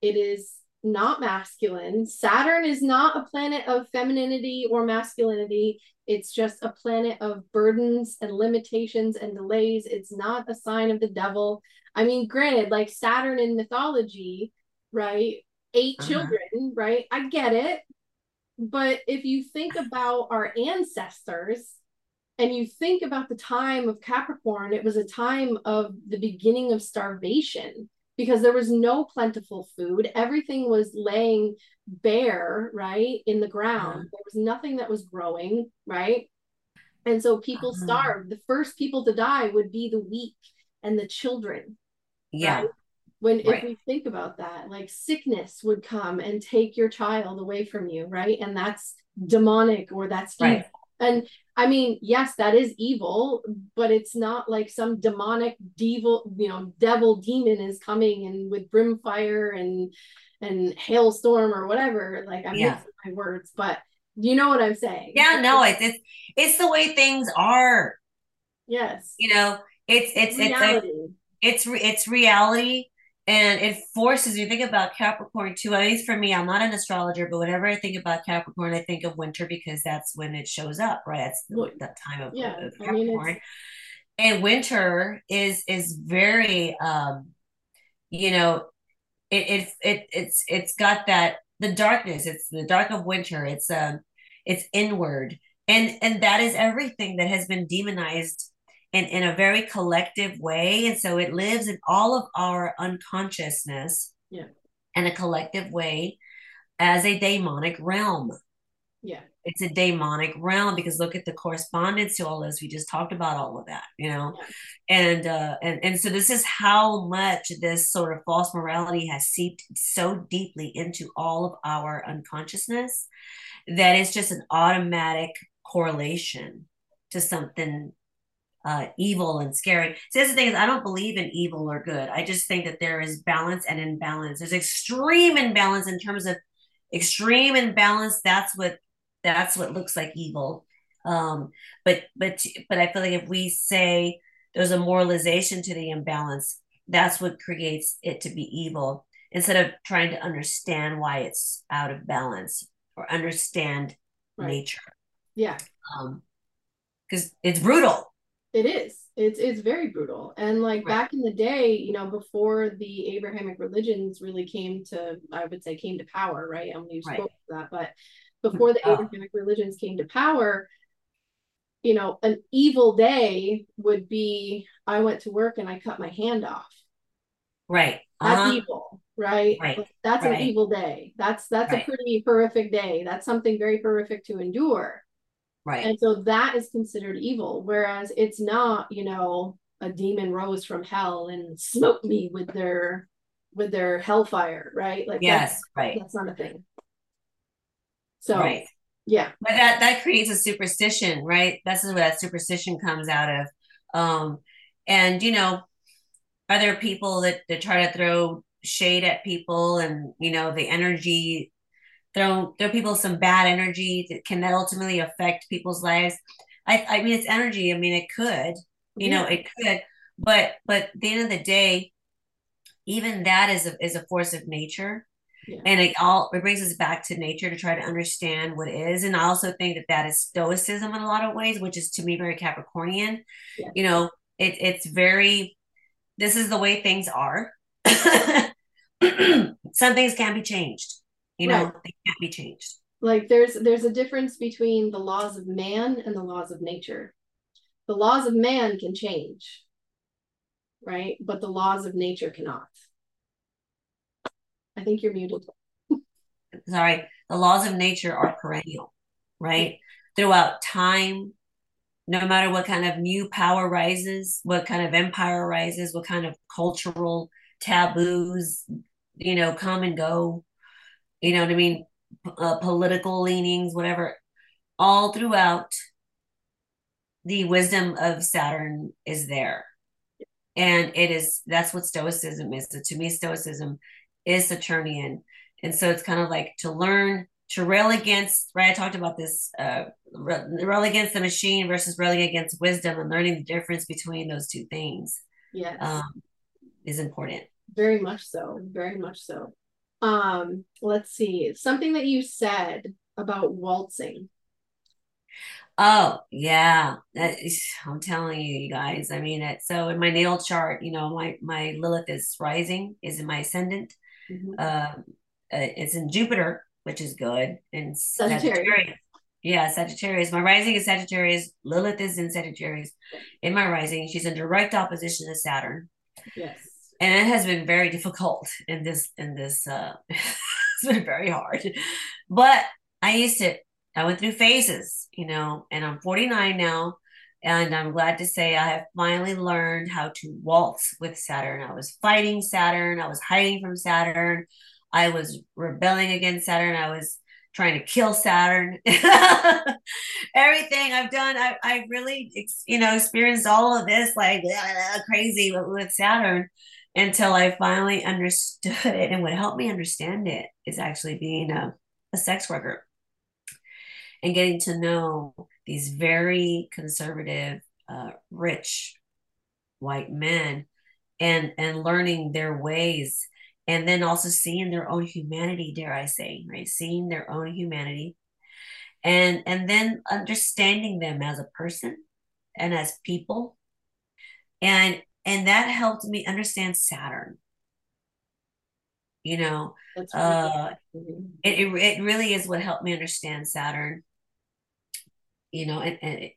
It is not masculine. Saturn is not a planet of femininity or masculinity. It's just a planet of burdens and limitations and delays. It's not a sign of the devil. I mean, granted, like Saturn in mythology, right? 8 uh-huh. children, right? I get it. But if you think about our ancestors and you think about the time of Capricorn, it was a time of the beginning of starvation because there was no plentiful food. Everything was laying bare, right, in the ground. Uh-huh. There was nothing that was growing, right? And so people uh-huh. starved. The first people to die would be the weak and the children. Yeah. Right? When right. if we think about that, like sickness would come and take your child away from you, right? And that's demonic or that's evil. Right. And I mean, yes, that is evil, but it's not like some demonic devil, you know, devil demon is coming and with brimfire and and hailstorm or whatever. Like I'm yeah. my words, but you know what I'm saying? Yeah, no, it's it's it's the way things are. Yes. You know, it's it's reality. it's it's it's reality and it forces you think about capricorn too. At least for me i'm not an astrologer but whenever i think about capricorn i think of winter because that's when it shows up right? That's the, that time of, yeah, of capricorn I mean, and winter is is very um you know it, it it it's it's got that the darkness it's the dark of winter it's um it's inward. And and that is everything that has been demonized in, in a very collective way. And so it lives in all of our unconsciousness yeah. in a collective way as a demonic realm. Yeah. It's a demonic realm because look at the correspondence to all this. We just talked about all of that, you know? Yeah. And uh and, and so this is how much this sort of false morality has seeped so deeply into all of our unconsciousness that it's just an automatic correlation to something uh, evil and scary. See, that's the thing is, I don't believe in evil or good. I just think that there is balance and imbalance. There's extreme imbalance in terms of extreme imbalance. That's what that's what looks like evil. Um, but but but I feel like if we say there's a moralization to the imbalance, that's what creates it to be evil. Instead of trying to understand why it's out of balance or understand right. nature. Yeah. Um, because it's brutal it is. It's it's very brutal. And like right. back in the day, you know, before the Abrahamic religions really came to, I would say, came to power, right? Right. spoke to that, but before the oh. Abrahamic religions came to power, you know, an evil day would be I went to work and I cut my hand off. Right. That's uh-huh. evil, right? right. That's right. an evil day. That's that's a pretty horrific day. That's something very horrific to endure. Right. And so that is considered evil, whereas it's not, you know, a demon rose from hell and smoked me with their with their hellfire, right? Like yes, that's, right. That's not a thing. So right. yeah. But that that creates a superstition, right? That's where that superstition comes out of. Um and you know, are there people that, that try to throw shade at people and you know the energy throw throw people some bad energy that can that ultimately affect people's lives. I I mean it's energy. I mean it could, you yeah. know, it could, but but at the end of the day, even that is a is a force of nature. Yeah. And it all it brings us back to nature to try to understand what is. And I also think that that is stoicism in a lot of ways, which is to me very Capricornian. Yeah. You know, it, it's very, this is the way things are. Some things can be changed you know right. they can't be changed. Like there's there's a difference between the laws of man and the laws of nature. The laws of man can change right? But the laws of nature cannot. I think you're muted. Sorry. The laws of nature are perennial right? Throughout time no matter what kind of new power rises what kind of empire rises what kind of cultural taboos you know come and go you know what I mean? Uh, political leanings, whatever, all throughout the wisdom of Saturn is there. And it is, that's what Stoicism is. So to me, Stoicism is Saturnian. And so it's kind of like to learn to rail against, right? I talked about this, uh, rail against the machine versus railing against wisdom and learning the difference between those two things. Yes. Um, is important. Very much so. Very much so um let's see something that you said about waltzing. Oh yeah i'm telling you you guys i mean it so in my natal chart you know my my lilith is rising is in my ascendant mm-hmm. uh, it's in jupiter which is good and sagittarius. sagittarius. Yeah sagittarius my rising is sagittarius lilith is in sagittarius. In my rising she's in direct opposition to saturn. Yes and it has been very difficult in this in this uh it's been very hard. But i used to i went through phases you know and i'm 49 now and i'm glad to say i have finally learned how to waltz with saturn. I was fighting saturn. I was hiding from saturn. I was rebelling against saturn. I was trying to kill Saturn. Everything I've done, I, I really, you know, experienced all of this like crazy with, with Saturn until I finally understood it. And what helped me understand it is actually being a, a sex worker and getting to know these very conservative, uh, rich white men and and learning their ways and then also seeing their own humanity dare i say right seeing their own humanity and and then understanding them as a person and as people and and that helped me understand Saturn. You know, uh, it, it, it really is what helped me understand Saturn. You know, and, and it,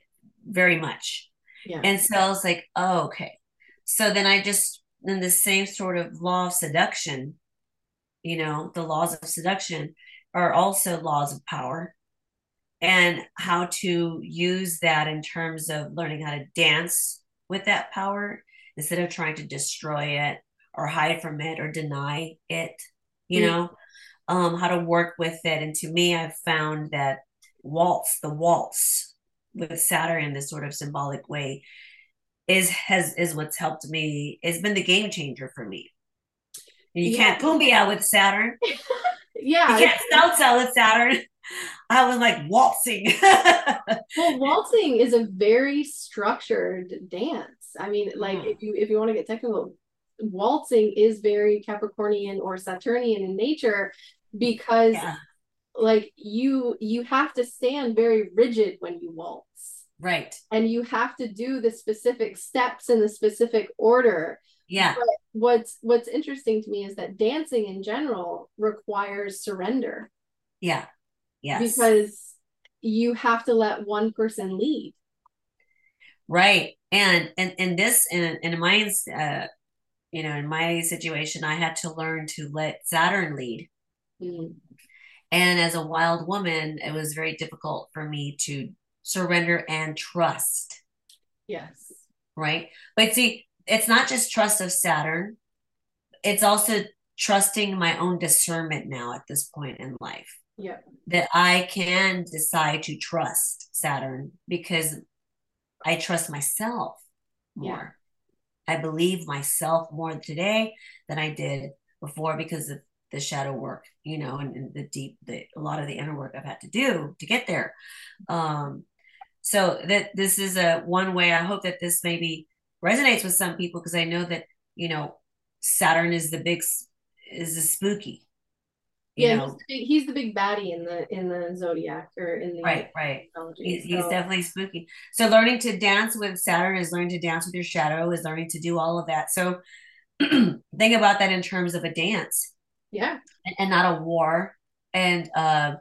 very much. Yeah. And so I was like, oh, okay. So then I just then the same sort of law of seduction, you know, the laws of seduction are also laws of power and how to use that in terms of learning how to dance with that power instead of trying to destroy it or hide from it or deny it you mm-hmm. know um how to work with it and to me i've found that waltz the waltz with saturn in this sort of symbolic way is has is what's helped me it's been the game changer for me you yeah. can't cumbia with saturn yeah you can't salsa with saturn I was like waltzing. well, waltzing is a very structured dance. I mean, like mm. if you if you want to get technical, waltzing is very Capricornian or Saturnian in nature because yeah. like you you have to stand very rigid when you waltz. Right. And you have to do the specific steps in the specific order. Yeah. But what's what's interesting to me is that dancing in general requires surrender. Yeah. Yes. Because you have to let one person lead. Right. And and in this in in my uh you know in my situation I had to learn to let Saturn lead. Mm. And as a wild woman, it was very difficult for me to surrender and trust. Yes. Right. But see, it's not just trust of Saturn, it's also trusting my own discernment now at this point in life. Yeah. That I can decide to trust Saturn because I trust myself more. Yeah. I believe myself more today than I did before because of the shadow work, you know, and, and, the deep, the a lot of the inner work I've had to do to get there. Um, so that this is a one way. I hope that this maybe resonates with some people because I know that you know Saturn is the big is the spooky, yeah, know, he's, the big, he's the big baddie in the in the zodiac or in the right, right. He's, so. he's definitely spooky. So learning to dance with Saturn is learning to dance with your shadow, is learning to do all of that. So think about that in terms of a dance, yeah, and, and not a war, and uh,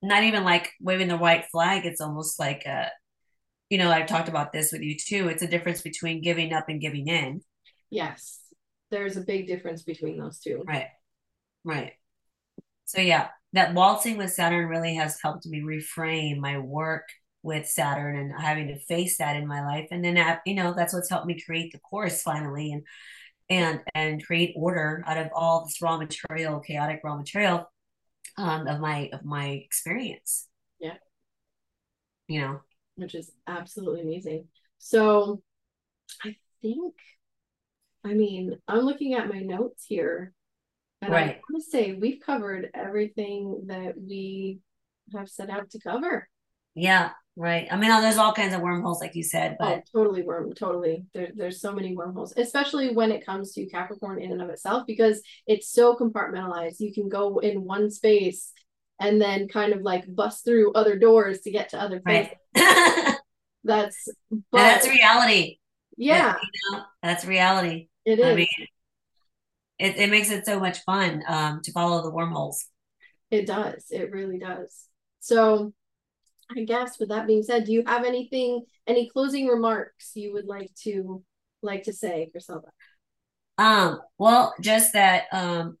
not even like waving the white flag. It's almost like a, uh, you know, I've talked about this with you too. It's a difference between giving up and giving in. Yes, there's a big difference between those two. Right, right. So yeah, that waltzing with Saturn really has helped me reframe my work with Saturn and having to face that in my life. And then you know, that's what's helped me create the course finally and and and create order out of all this raw material, chaotic raw material um, of my of my experience. Yeah. You know. Which is absolutely amazing. So I think I mean, I'm looking at my notes here and right. I want to say we've covered everything that we have set out to cover. Yeah, right. I mean, there's all kinds of wormholes, like you said, but oh, totally worm, totally. There, there's so many wormholes, especially when it comes to Capricorn in and of itself, because it's so compartmentalized. You can go in one space and then kind of like bust through other doors to get to other places. Right. that's but, that's reality. Yeah, you know, that's reality. It is. I mean, it, it makes it so much fun um, to follow the wormholes. It does. It really does. So I guess with that being said, do you have anything, any closing remarks you would like to like to say, Chriselda? Um, well, just that um,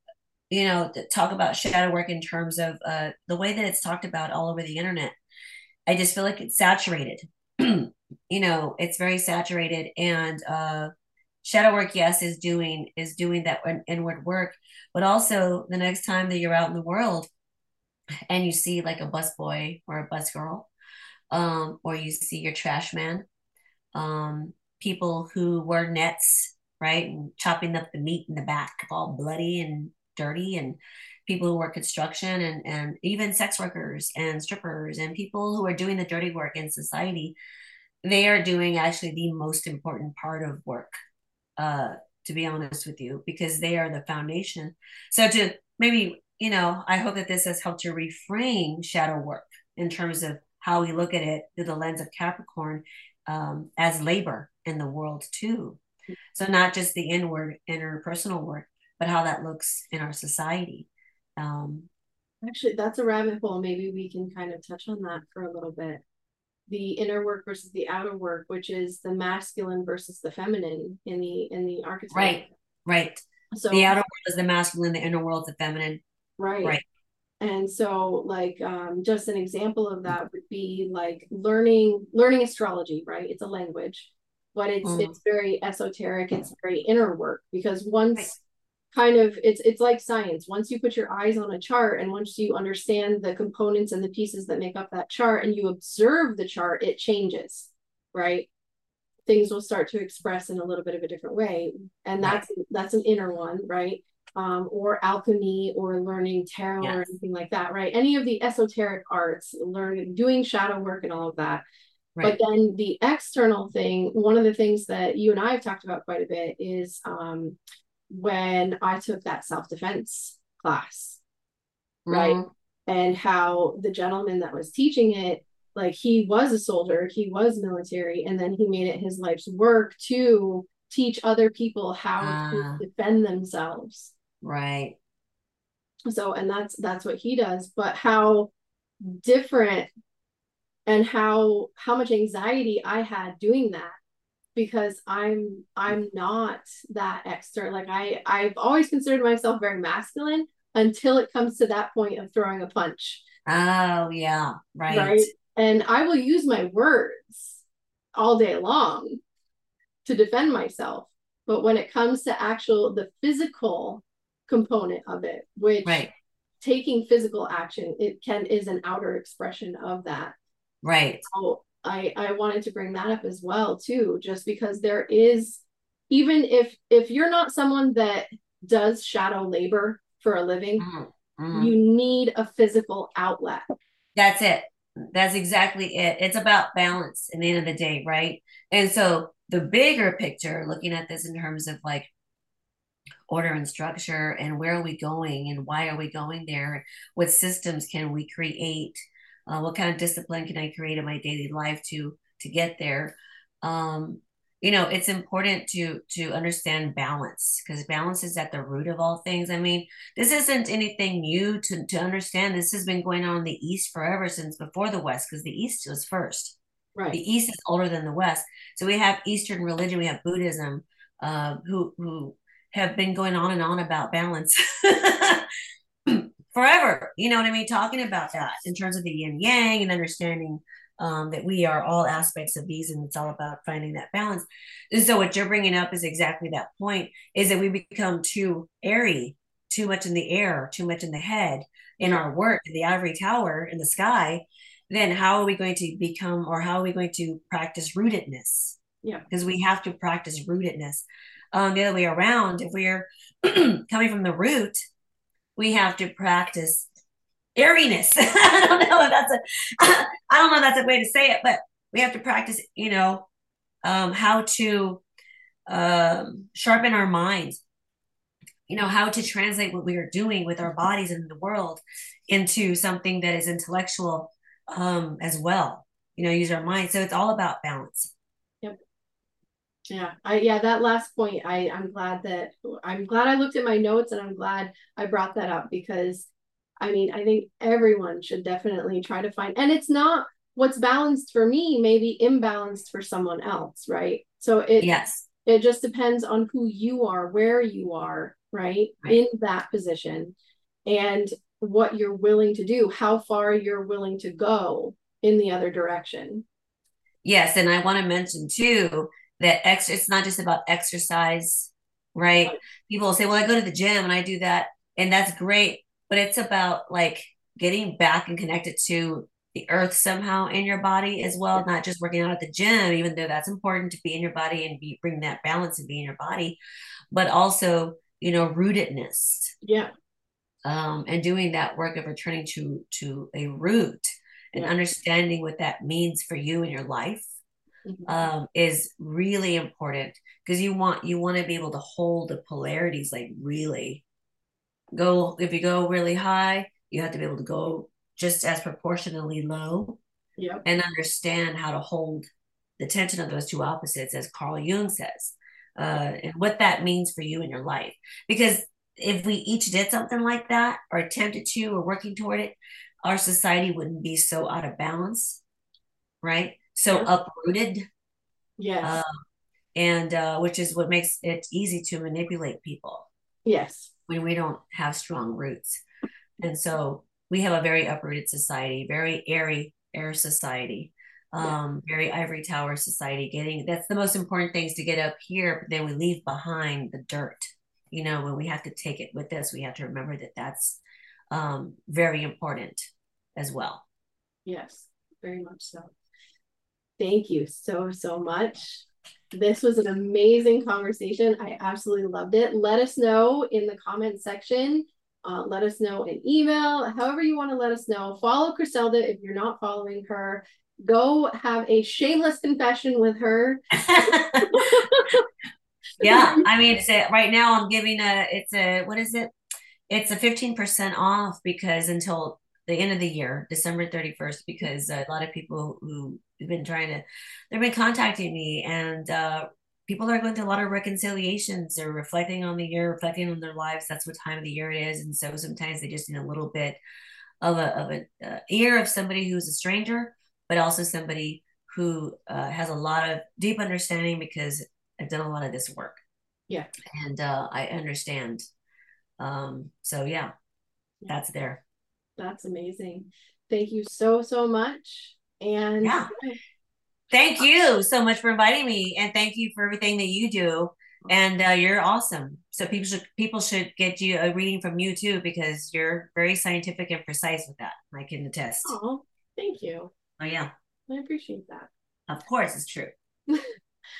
you know, talk about shadow work in terms of uh the way that it's talked about all over the internet. I just feel like it's saturated. you know, it's very saturated and uh shadow work yes is doing is doing that inward work. But also the next time that you're out in the world and you see like a bus boy or a bus girl um, or you see your trash man um, people who wear nets right and chopping up the meat in the back all bloody and dirty and people who work construction and, and even sex workers and strippers and people who are doing the dirty work in society they are doing actually the most important part of work uh, to be honest with you, because they are the foundation. So to maybe, you know, I hope that this has helped to reframe shadow work in terms of how we look at it through the lens of Capricorn um, as labor in the world too. So not just the inward, interpersonal work, but how that looks in our society. Um, Actually, that's a rabbit hole. Maybe we can kind of touch on that for a little bit the inner work versus the outer work, which is the masculine versus the feminine in the in the archetype. Right. Right. So the outer world is the masculine, the inner world is the feminine. Right. Right. And so like um just an example of that would be like learning learning astrology, right? It's a language, but it's mm. it's very esoteric, it's very inner work because once right kind of it's it's like science once you put your eyes on a chart and once you understand the components and the pieces that make up that chart and you observe the chart it changes right things will start to express in a little bit of a different way and that's right. that's an inner one right um, or alchemy or learning tarot yes. or anything like that right any of the esoteric arts learning doing shadow work and all of that Right. But then the external thing, one of the things that you and I have talked about quite a bit is um, when I took that self defense class, mm-hmm. right? And how the gentleman that was teaching it, like he was a soldier, he was military, and then he made it his life's work to teach other people how to ah. defend themselves. Right. So, and that's that's what he does, but how different and how how much anxiety I had doing that because I'm I'm not that external. Like I I've always considered myself very masculine until it comes to that point of throwing a punch. Oh yeah, right. Right. And I will use my words all day long to defend myself. But when it comes to actual the physical component of it, which right. taking physical action, it can is an outer expression of that. Right. So I I wanted to bring that up as well too, just because there is even if if you're not someone that does shadow labor for a living, mm-hmm. you need a physical outlet. That's it. That's exactly it. It's about balance in the end of the day, right? And so the bigger picture, looking at this in terms of like order and structure and where are we going and why are we going there? What systems can we create? Uh, what kind of discipline can i create in my daily life to to get there? Um, you know it's important to to understand balance because balance is at the root of all things. I mean this isn't anything new to, to understand. This has been going on in the east forever since before the west because the east was first. Right. The east is older than the west. So we have eastern religion we have buddhism uh, who who have been going on and on about balance forever. You know what I mean? Talking about that in terms of the yin yang and understanding um, that we are all aspects of these and it's all about finding that balance. And so what you're bringing up is exactly that point is that we become too airy, too much in the air, too much in the head in our work in the ivory tower in the sky. Then how are we going to become or how are we going to practice rootedness? Yeah. Because we have to practice rootedness. Um, the other way around, if we're coming from the root, we have to practice airiness. I don't know if that's a I don't know if that's a way to say it, but we have to practice, you know, um, how to um, sharpen our minds, you know, how to translate what we are doing with our bodies in the world into something that is intellectual um, as well. You know, use our mind. So it's all about balance. Yeah, I yeah, that last point, I I'm glad that I'm glad I looked at my notes and I'm glad I brought that up because I mean, I think everyone should definitely try to find and it's not what's balanced for me may be imbalanced for someone else, right? So it yes It just depends on who you are, where you are, right? right. In that position and what you're willing to do, how far you're willing to go in the other direction. Yes, and I want to mention too that ex- it's not just about exercise, right? right? People say, "Well, I go to the gym and I do that, and that's great," but it's about like getting back and connected to the earth somehow in your body as well, not just working out at the gym, even though that's important to be in your body and be bring that balance and be in your body, but also you know rootedness. Yeah. Um, and doing that work of returning to to a root and understanding what that means for you in your life mm-hmm. um, is really important because you want you want to be able to hold the polarities like really go if you go really high you have to be able to go just as proportionally low yep. and understand how to hold the tension of those two opposites as carl jung says uh, and what that means for you in your life because if we each did something like that or attempted to or working toward it our society wouldn't be so out of balance, right? So yeah. uprooted. Yes. Uh, and uh, which is what makes it easy to manipulate people. Yes. When we don't have strong roots. And so we have a very uprooted society, very airy air society, um, yeah. very ivory tower society. Getting that's the most important things to get up here, but then we leave behind the dirt. You know, when we have to take it with us, we have to remember that that's um, very important as well. Yes, very much so. Thank you so, so much. This was an amazing conversation. I absolutely loved it. Let us know in the comment section. Uh, let us know in email, however you want to let us know. Follow Chriselda if you're not following her. Go have a shameless confession with her. yeah, I mean, it's a, right now I'm giving a, it's a, what is it? it's a 15% off because until the end of the year, December 31st, because a lot of people who been trying to, they've been contacting me and uh, people are going through a lot of reconciliations. They're reflecting on the year, reflecting on their lives. That's what time of the year it is. And so sometimes they just need a little bit of a, of an uh, ear of somebody who's a stranger, but also somebody who uh, has a lot of deep understanding because I've done a lot of this work. Yeah. And uh, I understand um, so yeah, that's there. That's amazing. Thank you so, so much. And yeah. Thank you so much for inviting me, and thank you for everything that you do. And uh, you're awesome. So people should people should get you a reading from you too because you're very scientific and precise with that. I can attest. Oh, thank you. Oh yeah, I appreciate that. Of course, it's true. All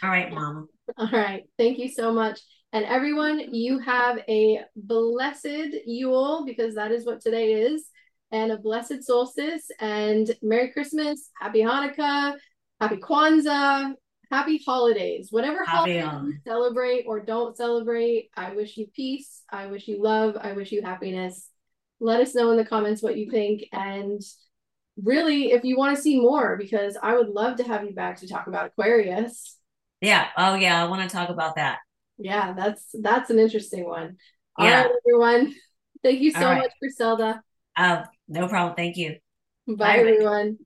right, Mama. All right. Thank you so much. And everyone, you have a blessed Yule because that is what today is, and a blessed solstice, and Merry Christmas, Happy Hanukkah, Happy Kwanzaa, Happy holidays. Whatever happy holiday you celebrate or don't celebrate, I wish you peace. I wish you love. I wish you happiness. Let us know in the comments what you think. And really, if you want to see more, because I would love to have you back to talk about Aquarius. Yeah. Oh, yeah. I want to talk about that. Yeah, that's that's an interesting one. All yeah. right, everyone. Thank you so right. much, Zelda. Uh, no problem. Thank you. Bye, Bye everyone.